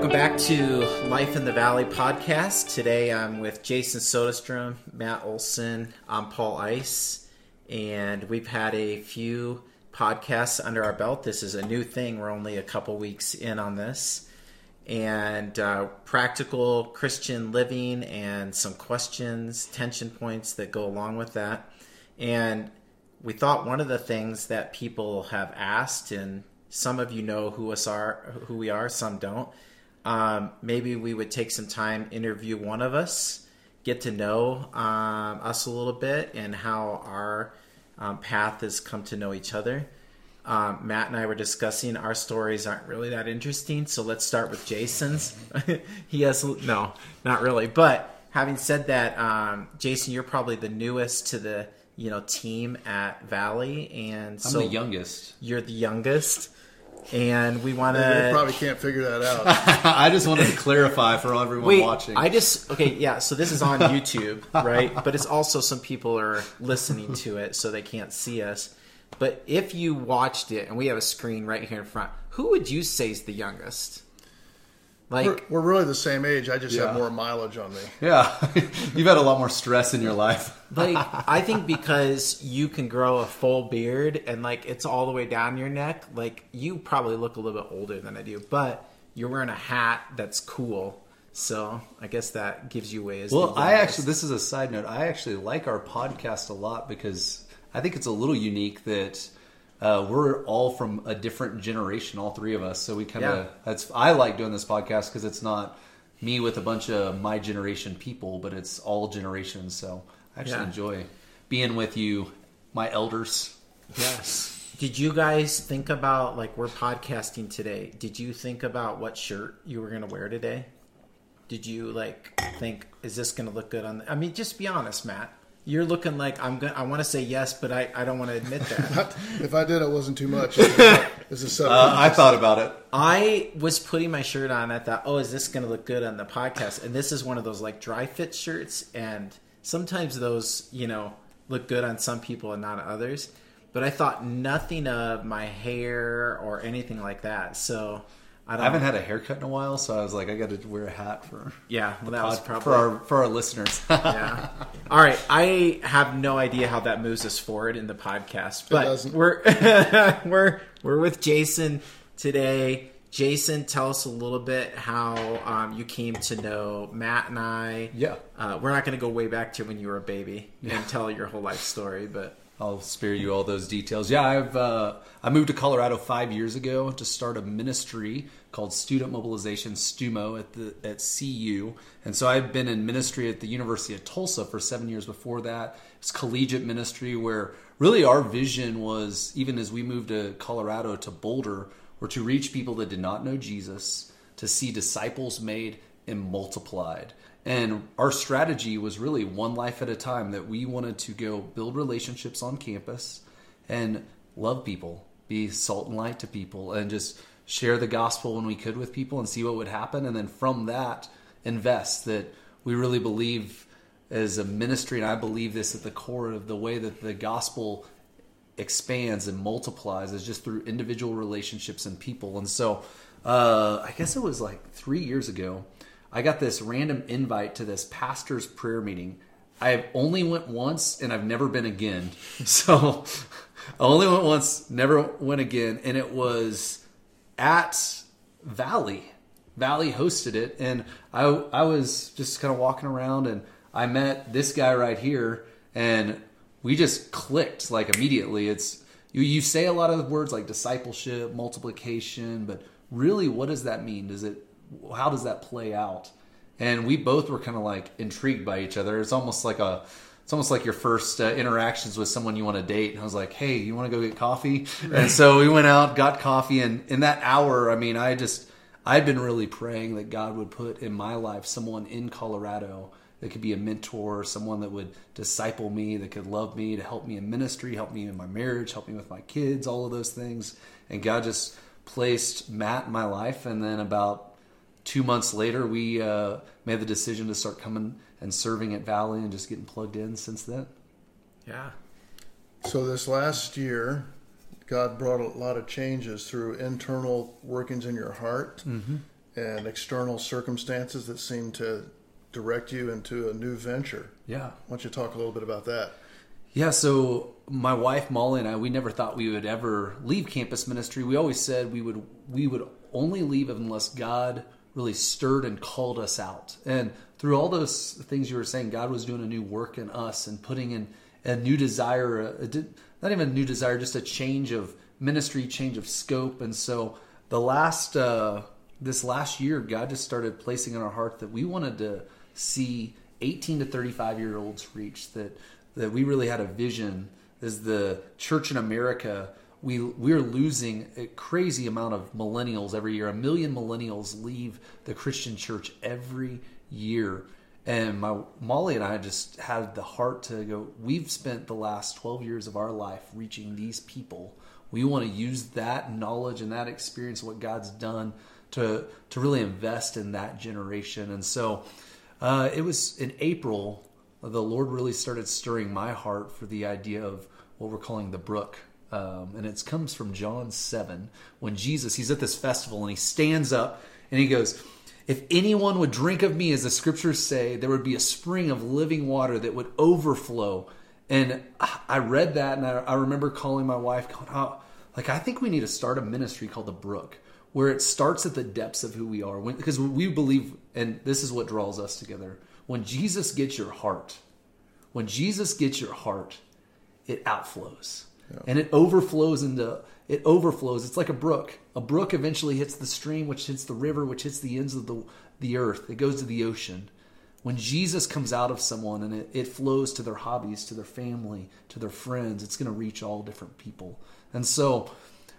Welcome back to Life in the Valley podcast. Today I'm with Jason Soderstrom, Matt Olson, I'm Paul Ice, and we've had a few podcasts under our belt. This is a new thing. We're only a couple weeks in on this. And uh, practical Christian living and some questions, tension points that go along with that. And we thought one of the things that people have asked, and some of you know who us are, who we are, some don't. Um, maybe we would take some time, interview one of us, get to know um, us a little bit, and how our um, path has come to know each other. Um, Matt and I were discussing our stories aren't really that interesting, so let's start with Jason's. he has no, not really. But having said that, um, Jason, you're probably the newest to the you know team at Valley, and I'm so the youngest. you're the youngest, and we want They to. probably can't figure that out. I just wanted to clarify for everyone Wait, watching. I just okay, yeah. So this is on YouTube, right? But it's also some people are listening to it, so they can't see us. But if you watched it, and we have a screen right here in front, who would you say is the youngest? We're, we're really the same age. I just Yeah. have more mileage on me. yeah, you've had a lot more stress in your life. like I think because you can grow a full beard and like it's all the way down your neck, like you probably look a little bit older than I do. But you're wearing a hat that's cool, so I guess that gives you the Well, I actually, this is a side note. I actually like our podcast a lot because I think it's a little unique that uh, we're all from a different generation, all three of us. So we kind of Yeah. that's I like doing this podcast because it's not me with a bunch of my generation people, but it's all generations. So I actually Yeah. enjoy being with you, my elders. Yes. Did you guys think about like we're podcasting today? Did you think about what shirt you were going to wear today? Did you like think is this going to look good on the, I mean just be honest, Matt. You're looking like I'm going to I want to say yes, but I I don't want to admit that. If I did, it wasn't too much. It's a sub- Uh, I thought about it. I was putting my shirt on. I thought, "Oh, is this going to look good on the podcast?" And this is one of those like dry fit shirts and sometimes those, you know, look good on some people and not others. But I thought nothing of my hair or anything like that. So I don't I haven't had a haircut in a while, so I was like, I got to wear a hat for Yeah, well, that was probably for our for our listeners. yeah. All right, I have no idea how that moves us forward in the podcast, but doesn't. we're we're we're with Jason today. Jason, tell us a little bit how um, you came to know Matt and I. Yeah. uh, we're not going to go way back to when you were a baby and tell your whole life story, but I'll spare you all those details. Yeah, I've uh, I moved to Colorado five years ago to start a ministry called Student Mobilization (STUMO) at the at CU, and so I've been in ministry at the University of Tulsa for seven years before that. It's collegiate ministry where really our vision was even as we moved to Colorado to Boulder, were to reach people that did not know Jesus, to see disciples made and multiplied. And our strategy was really one life at a time that we wanted to go build relationships on campus and love people, be salt and light to people, and just share the gospel when we could with people and see what would happen. And then from that, invest that we really believe as a ministry, and I believe this at the core of the way that the gospel expands and multiplies is just through individual relationships and people. And so, uh, I guess it was like three years ago, I got this random invite to this pastor's prayer meeting. I've only went once and I've never been again. So I only went once, never went again. And it was at Valley. Valley hosted it. And I, I was just kind of walking around and I met this guy right here and we just clicked like immediately. It's you, you say a lot of words like discipleship, multiplication, but really what does that mean? Does it how does that play out? And we both were kind of like intrigued by each other. It's almost like a it's almost like your first uh, interactions with someone you want to date. And I was like, "Hey, you want to go get coffee?" And so we went out, got coffee, and in that hour, I mean, I just I'd been really praying that God would put in my life someone in Colorado that could be a mentor, someone that would disciple me, that could love me, to help me in ministry, help me in my marriage, help me with my kids, all of those things. And God just placed Matt in my life. And then about two months later, we uh, made the decision to start coming and serving at Valley and just getting plugged in since then. yeah. So this last year, God brought a lot of changes through internal workings in your heart, and external circumstances that seem to direct you into a new venture. Yeah. Why don't you talk a little bit about that? Yeah, so my wife Molly and I, we never thought we would ever leave campus ministry. We always said we would we would only leave unless God really stirred and called us out. And through all those things you were saying, God was doing a new work in us and putting in a new desire, a, a, not even a new desire, just a change of ministry, change of scope. And so the last uh, this last year, God just started placing in our heart that we wanted to see 18 to 35 year olds reach that that we really had a vision as the church in America. We we're losing a crazy amount of millennials every year. A million millennials leave the Christian church every year. And my Molly and I just had the heart to go. We've spent the last 12 years of our life reaching these people. We want to use that knowledge and that experience, what God's done, to to really invest in that generation. And so, uh, it was in April the Lord really started stirring my heart for the idea of what we're calling the brook. Um, and it comes from John 7 when Jesus, he's at this festival and he stands up and he goes, If anyone would drink of me, as the scriptures say, there would be a spring of living water that would overflow. And I read that and I, I remember calling my wife, going, oh, like, I think we need to start a ministry called the brook where it starts at the depths of who we are. When, because we believe, and this is what draws us together when Jesus gets your heart, when Jesus gets your heart, it outflows. Yeah. And it overflows into it overflows. It's like a brook. A brook eventually hits the stream, which hits the river, which hits the ends of the, the earth. It goes to the ocean. When Jesus comes out of someone and it, it flows to their hobbies, to their family, to their friends, it's going to reach all different people. And so,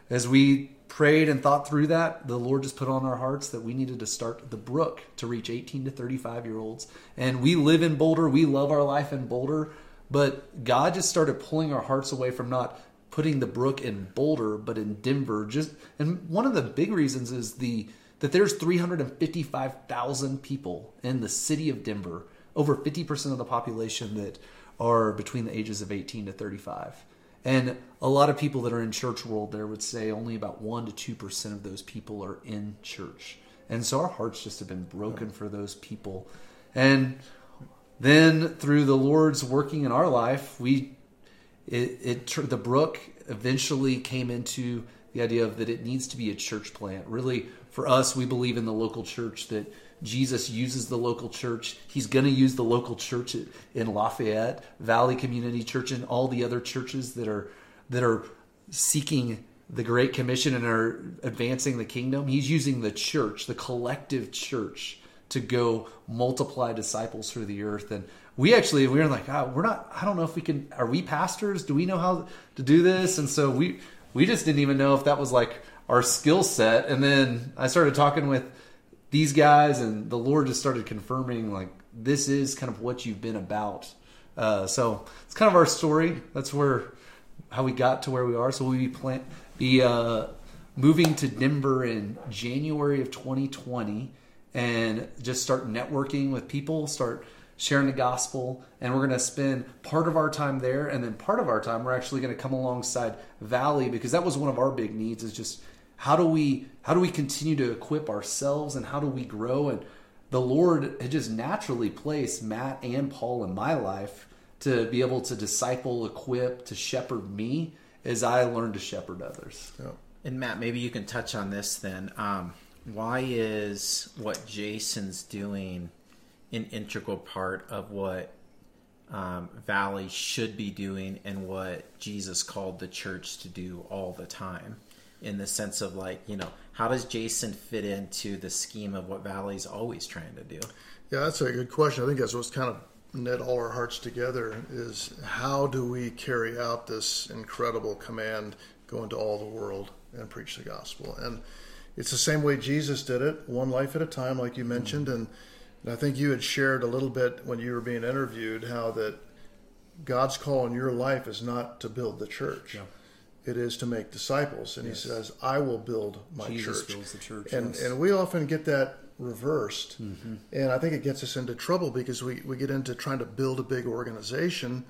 as we prayed and thought through that, the Lord just put on our hearts that we needed to start the brook to reach 18 to 35 year olds. And we live in Boulder, we love our life in Boulder, but God just started pulling our hearts away from not putting the brook in Boulder, but in Denver. Just and one of the big reasons is the that there's 355,000 people in the city of Denver, over 50% of the population that are between the ages of 18 to 35. And a lot of people that are in church world there would say only about 1 to 2% of those people are in church. And so our hearts just have been broken for those people. And then through the Lord's working in our life, we it, it the brook eventually came into the idea of that it needs to be a church plant. Really, for us, we believe in the local church that Jesus uses the local church. He's going to use the local church in Lafayette, Valley Community Church, and all the other churches that are that are seeking the Great Commission and are advancing the kingdom. He's using the church, the collective church, to go multiply disciples through the earth. And we actually we were like, oh, we're not. I don't know if we can. Are we pastors? Do we know how to do this? And so we we just didn't even know if that was like our skill set. And then I started talking with these guys, and the Lord just started confirming like this is kind of what you've been about. Uh, so it's kind of our story. That's where how we got to where we are. So we'll be plan- be uh, moving to Denver in January of 2020, and just start networking with people, start sharing the gospel, and we're going to spend part of our time there, and then part of our time we're actually going to come alongside Valley because that was one of our big needs is just how do we how do we continue to equip ourselves and how do we grow? And the lord had just naturally placed matt and paul in my life to be able to disciple equip to shepherd me as i learn to shepherd others. Yeah. and matt maybe you can touch on this then. Um, why is what jason's doing an integral part of what um, Valley should be doing and what Jesus called the church to do all the time? In the sense of like you know how does jason fit into the scheme of what valley's always trying to do? Yeah that's a good question. I think that's what's kind of knit all our hearts together is how do we carry out this incredible command go into all the world and preach the gospel? And it's the same way jesus did it one life at a time like you mentioned mm-hmm. and, and i think you had shared a little bit when you were being interviewed how that god's call in your life is not to build the church yeah it is to make disciples. And yes. he says, I will build my Jesus church. Builds the church. And, yes. and we often get that reversed. Mm-hmm. And I think it gets us into trouble because we, we get into trying to build a big organization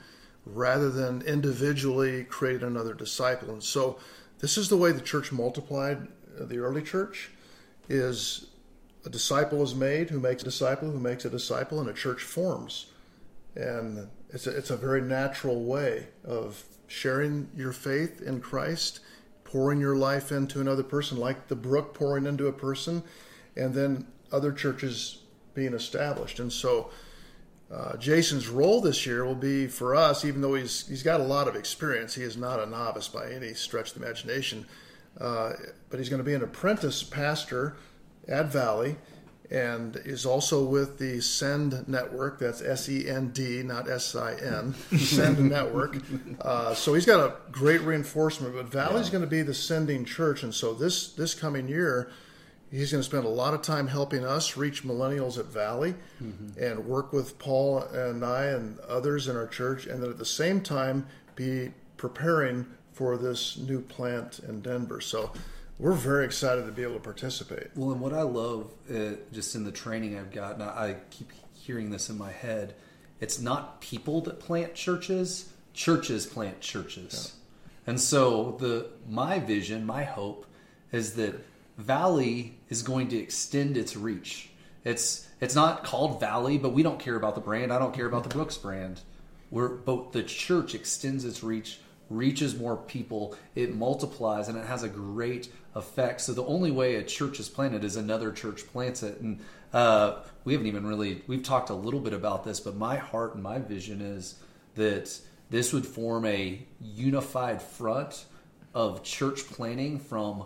rather than individually create another disciple. And so this is the way the church multiplied the early church is a disciple is made, who makes a disciple, who makes a disciple, and a church forms. And it's a, it's a very natural way of sharing your faith in Christ, pouring your life into another person, like the brook pouring into a person, and then other churches being established. And so, uh, Jason's role this year will be for us, even though he's he's got a lot of experience. He is not a novice by any stretch of the imagination, uh, but he's going to be an apprentice pastor at Valley, and is also with the Send Network. That's S E N D, not S I N. Send Network. Uh, so he's got a great reinforcement. But Valley's yeah. going to be the sending church, and so this this coming year He's going to spend a lot of time helping us reach millennials at Valley mm-hmm. and work with Paul and I and others in our church, and then at the same time be preparing for this new plant in Denver. So we're very excited to be able to participate. Well, and what I love uh, just in the training I've gotten, I keep hearing this in my head. It's not people that plant churches; churches plant churches. Yeah. And so the my vision, my hope, is that Valley is going to extend its reach. It's it's not called Valley, but we don't care about the brand. I don't care about the Brooks brand. We're but the church extends its reach, reaches more people, it multiplies, and it has a great effect. So the only way a church is planted is another church plants it. And uh, we haven't even really we've talked a little bit about this, but my heart and my vision is that this would form a unified front of church planting from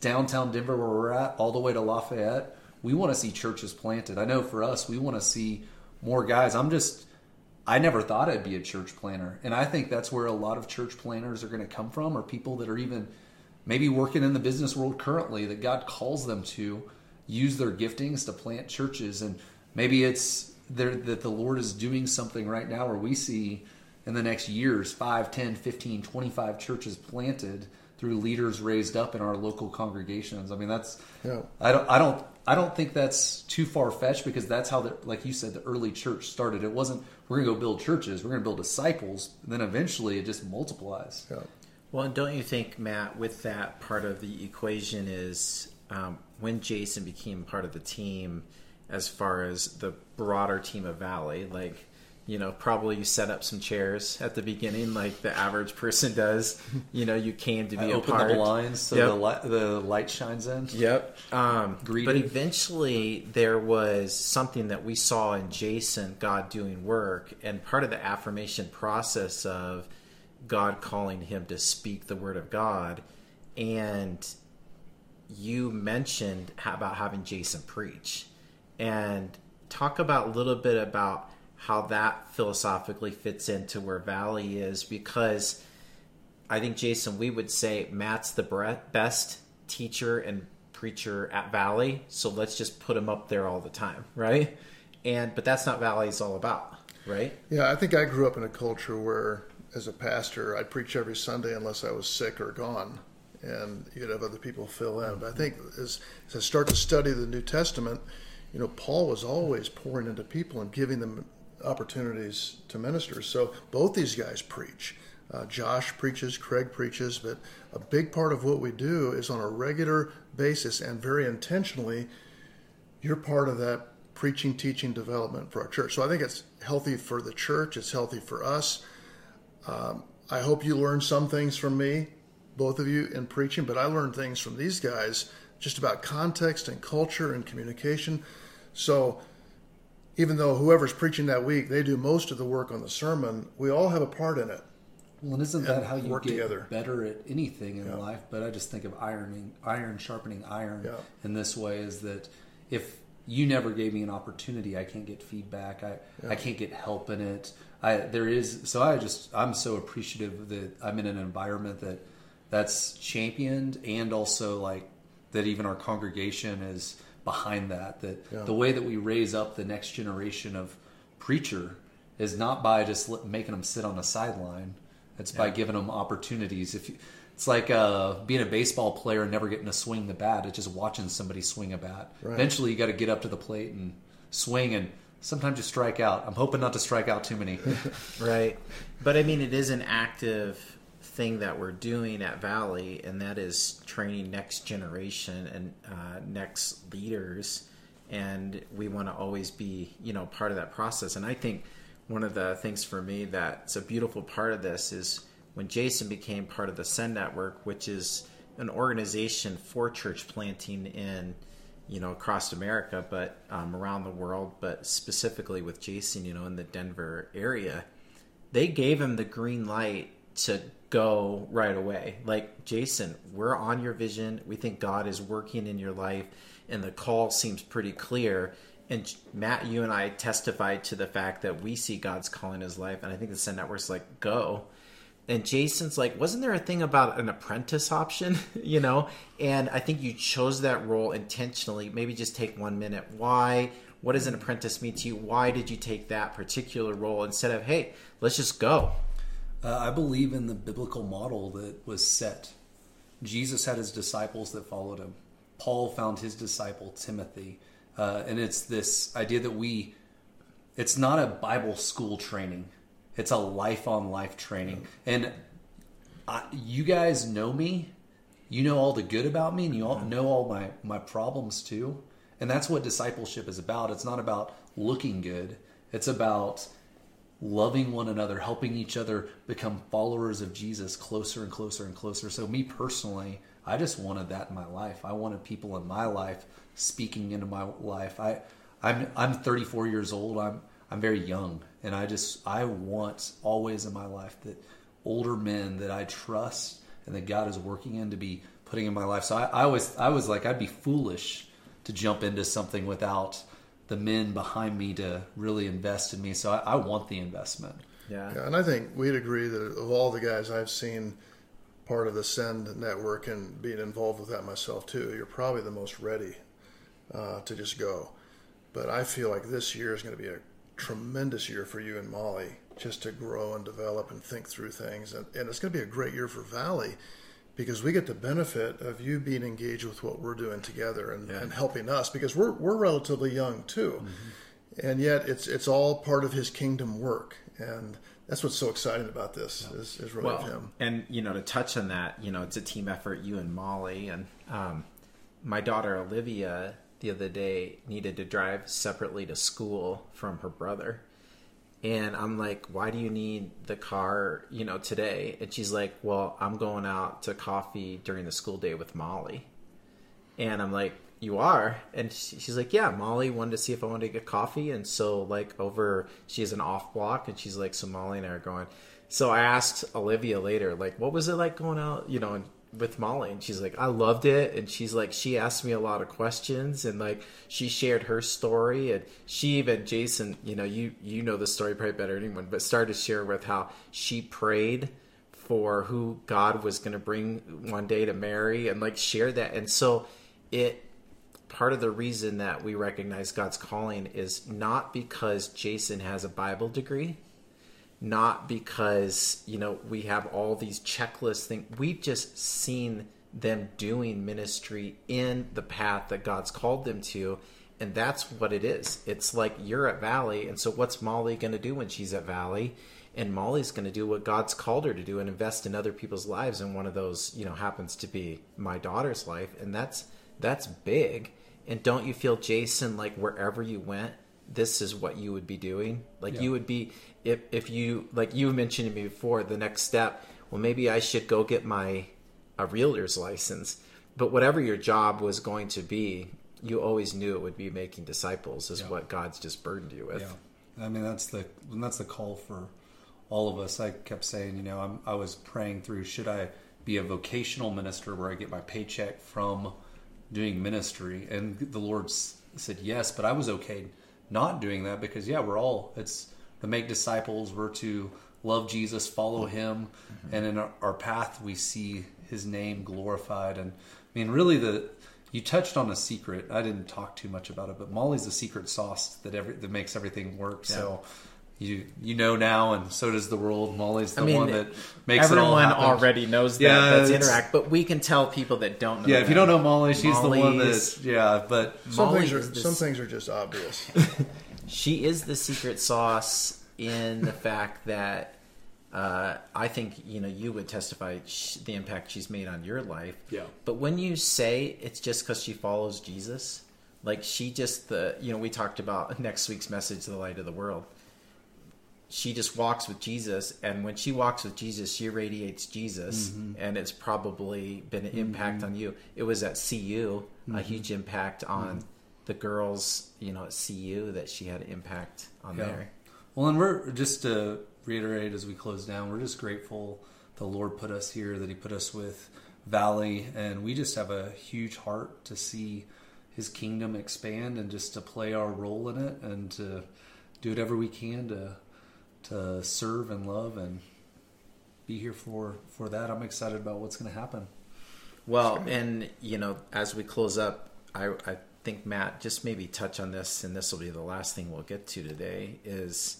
downtown Denver where we're at, all the way to Lafayette, we want to see churches planted. I know for us, we want to see more guys. I'm just, I never thought I'd be a church planter. And I think that's where a lot of church planters are going to come from, or people that are even maybe working in the business world currently that God calls them to use their giftings to plant churches. And maybe it's there that the Lord is doing something right now where we see in the next years 5, 10, 15, 25 churches planted through leaders raised up in our local congregations. I mean, that's yeah. I don't I don't I don't think that's too far fetched because that's how the like you said the early church started. It wasn't we're going to go build churches, we're going to build disciples, and then eventually it just multiplies. Yeah. Well, and don't you think, Matt, with that part of the equation is um, when Jason became part of the team, as far as the broader team of Valley, like you know, probably you set up some chairs at the beginning, like the average person does. You know, you came to be I a open part. the blinds so yep. the, light, the light shines in. Yep. Um, but eventually, there was something that we saw in Jason, God doing work, and part of the affirmation process of God calling him to speak the word of God, and you mentioned about having Jason preach, and talk about a little bit about how that philosophically fits into where Valley is because I think Jason, we would say Matt's the best teacher and preacher at Valley, so let's just put him up there all the time, right? And but that's not Valley's all about, right? Yeah, I think I grew up in a culture where, as a pastor, I'd preach every Sunday unless I was sick or gone, and you'd have other people fill in. But I think as, as I start to study the New Testament, you know, Paul was always pouring into people and giving them opportunities to minister. So both these guys preach. Uh, Josh preaches, Craig preaches, but a big part of what we do is on a regular basis and very intentionally, you're part of that preaching, teaching, development for our church. So I think it's healthy for the church, it's healthy for us. Um, I hope you learn some things from me, both of you, in preaching, but I learned things from these guys just about context and culture and communication. So even though whoever's preaching that week, they do most of the work on the sermon, we all have a part in it. Well, and isn't that how you work get together. better at anything in yeah. life? But I just think of ironing, iron sharpening iron yeah. in this way is that if you never gave me an opportunity, I can't get feedback. I yeah. I can't get help in it. I there is so I just I'm so appreciative that I'm in an environment that that's championed and also like that even our congregation is behind that. That yeah. the way that we raise up the next generation of preacher is not by just making them sit on the sideline. It's yeah. by giving them opportunities. If you, it's like uh, being a baseball player and never getting to swing the bat. It's just watching somebody swing a bat. Right. Eventually, you got to get up to the plate and swing, and sometimes you strike out. I'm hoping not to strike out too many. right, but I mean, it is an active thing that we're doing at Valley, and that is training next generation and uh, next leaders and we want to always be you know part of that process. And I think one of the things for me that's a beautiful part of this is when Jason became part of the Send Network, which is an organization for church planting in you know across America, but um, around the world, but specifically with Jason, you know, in the Denver area, they gave him the green light to go right away. Like Jason, we're on your vision. We think God is working in your life, and the call seems pretty clear. And Matt, you and I testified to the fact that we see God's calling in his life, and I think the Send Network's like go and Jason's like, wasn't there a thing about an apprentice option? you know, and I think you chose that role intentionally. Maybe just take one minute. Why? What does an apprentice mean to you? Why did you take that particular role instead of, hey, let's just go? Uh, I believe in the biblical model that was set. Jesus had his disciples that followed him. Paul found his disciple Timothy, uh, and it's this idea that we. It's not a Bible school training it's a life on life training. And I, you guys know me. You know all the good about me, and you all know all my my problems too. And that's what discipleship is about. It's not about looking good. It's about loving one another, helping each other become followers of Jesus closer and closer and closer. So, me personally, I just wanted that in my life. I wanted people in my life speaking into my life. I, I'm I'm 34 years old. I'm I'm very young, and I just I want always in my life that older men that I trust and that God is working in to be putting in my life. So I, I was I was like I'd be foolish to jump into something without the men behind me to really invest in me. So I, I want the investment. Yeah. yeah. And I think we'd agree that of all the guys I've seen part of the Send network and being involved with that myself too, you're probably the most ready uh, to just go. But I feel like this year is going to be a tremendous year for you and Molly just to grow and develop and think through things. And, and it's going to be a great year for Valley because we get the benefit of you being engaged with what we're doing together and, yeah. and helping us because we're, we're relatively young too. Mm-hmm. And yet it's, it's all part of his kingdom work. And that's what's so exciting about this yeah. is, is really well, him. And, you know, to touch on that, you know, it's a team effort, you and Molly and, um, my daughter Olivia the other day needed to drive separately to school from her brother. And I'm like, why do you need the car, you know, today? And she's like, well, I'm going out to coffee during the school day with Molly. And I'm like, you are? And she's like, yeah, Molly wanted to see if I wanted to get coffee. And so, like, over, she has an off block. And she's like, so Molly and I are going. So I asked Olivia later, like, what was it like going out, you know, and with Molly and she's like I loved it and she's like she asked me a lot of questions and like she shared her story and she even Jason you know you you know the story probably better than anyone but started to share with how she prayed for who God was going to bring one day to marry and like share that and so it part of the reason that we recognize God's calling is not because Jason has a Bible degree not because you know we have all these checklist things we've just seen them doing ministry in the path that god's called them to and that's what it is. It's like you're at valley and so what's molly going to do when she's at valley? And molly's going to do what god's called her to do and invest in other people's lives and one of those you know happens to be my daughter's life and that's that's big. And don't you feel jason like wherever you went this is what you would be doing. Like yeah. you would be if if you like you mentioned to me before the next step well maybe i should go get my a realtor's license. But whatever your job was going to be you always knew it would be making disciples is yeah. what god's just burdened you with. Yeah. I mean that's the that's the call for all of us. I kept saying you know I'm, i was praying through should i be a vocational minister where i get my paycheck from doing ministry? And the lord said yes but i was okay not doing that because yeah we're all it's to make disciples we're to love jesus follow him mm-hmm. and in our, our, path we see his name glorified and i mean really the you touched on a secret i didn't talk too much about it but molly's the secret sauce that every that makes everything work yeah. so you you know now, and so does the world. Molly's the I mean, one that makes everyone it all Everyone already knows that. Yeah, that's interact, but we can tell people that don't know. Yeah, that. if you don't know Molly, she's Molly the one that. Yeah, but some things are some things are just obvious. she is the secret sauce in the fact that uh, I think you know you would testify the impact she's made on your life. Yeah. But when you say it's just because she follows Jesus, Like she just the you know we talked about next week's message, the light of the world. She just walks with Jesus, and when she walks with Jesus, she radiates Jesus, mm-hmm. and it's probably been an impact mm-hmm. on you. It was at CU a mm-hmm. huge impact on the girls, you know, at CU that she had an impact on Yeah. there. Well, and we're just to reiterate as we close down, we're just grateful the Lord put us here, that He put us with Valley, and we just have a huge heart to see His kingdom expand and just to play our role in it and to do whatever we can to to serve and love and be here for for that. I'm excited about what's going to happen. Well, and you know, as we close up, I, I think Matt just maybe touch on this, and this will be the last thing we'll get to today. Is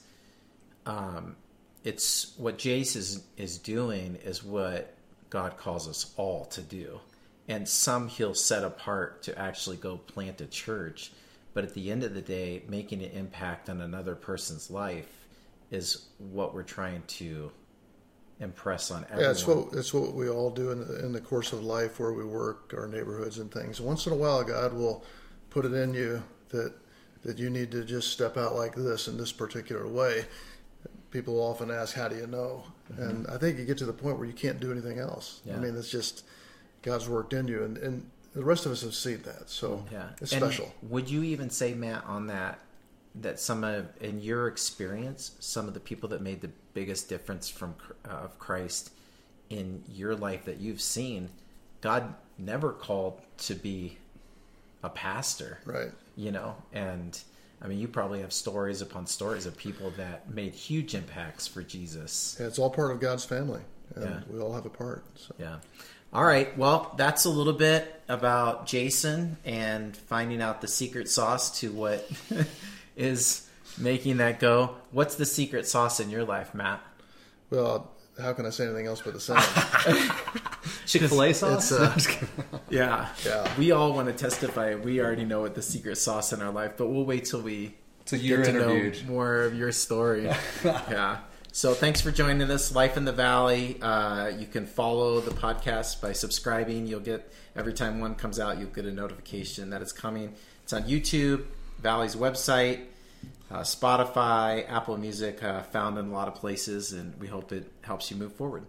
um, it's what Jace is is doing is what God calls us all to do, and some He'll set apart to actually go plant a church, but at the end of the day, making an impact on another person's life is what we're trying to impress on everyone. Yeah, it's what it's what we all do in the, in the course of life, where we work, our neighborhoods, and things. Once in a while, God will put it in you that that you need to just step out like this in this particular way. People often ask, "How do you know?" Mm-hmm. And I think you get to the point where you can't do anything else. Yeah. I mean, it's just God's worked in you, and, and the rest of us have seen that. So Yeah, it's And special. Would you even say, Matt, on that, that some of, in your experience, some of the people that made the biggest difference from uh, of Christ in your life that you've seen, God never called to be a pastor, Right. you know, and I mean, you probably have stories upon stories of people that made huge impacts for Jesus. Yeah, it's all part of God's family, and Yeah. we all have a part. So. Yeah. All right. Well, that's a little bit about Jason and finding out the secret sauce to what is making that go. What's the secret sauce in your life, Matt? Well, how can I say anything else but the same? Chick Fil A sauce. It's, uh, Yeah. Yeah. We all want to testify. We already know what the secret sauce in our life, but we'll wait till we Till you're get to interviewed. know more of your story. yeah. So thanks for joining us, Life in the Valley. Uh, you can follow the podcast by subscribing. You'll get every time one comes out, you'll get a notification that it's coming. It's on YouTube, Valley's website, uh, Spotify, Apple Music, uh, found in a lot of places, and we hope it helps you move forward.